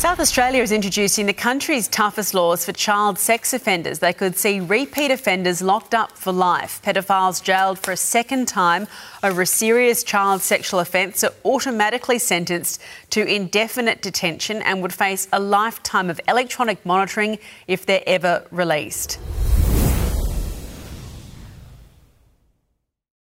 South Australia is introducing the country's toughest laws for child sex offenders. They could see repeat offenders locked up for life. Pedophiles jailed for a second time over a serious child sexual offence are automatically sentenced to indefinite detention and would face a lifetime of electronic monitoring if they're ever released.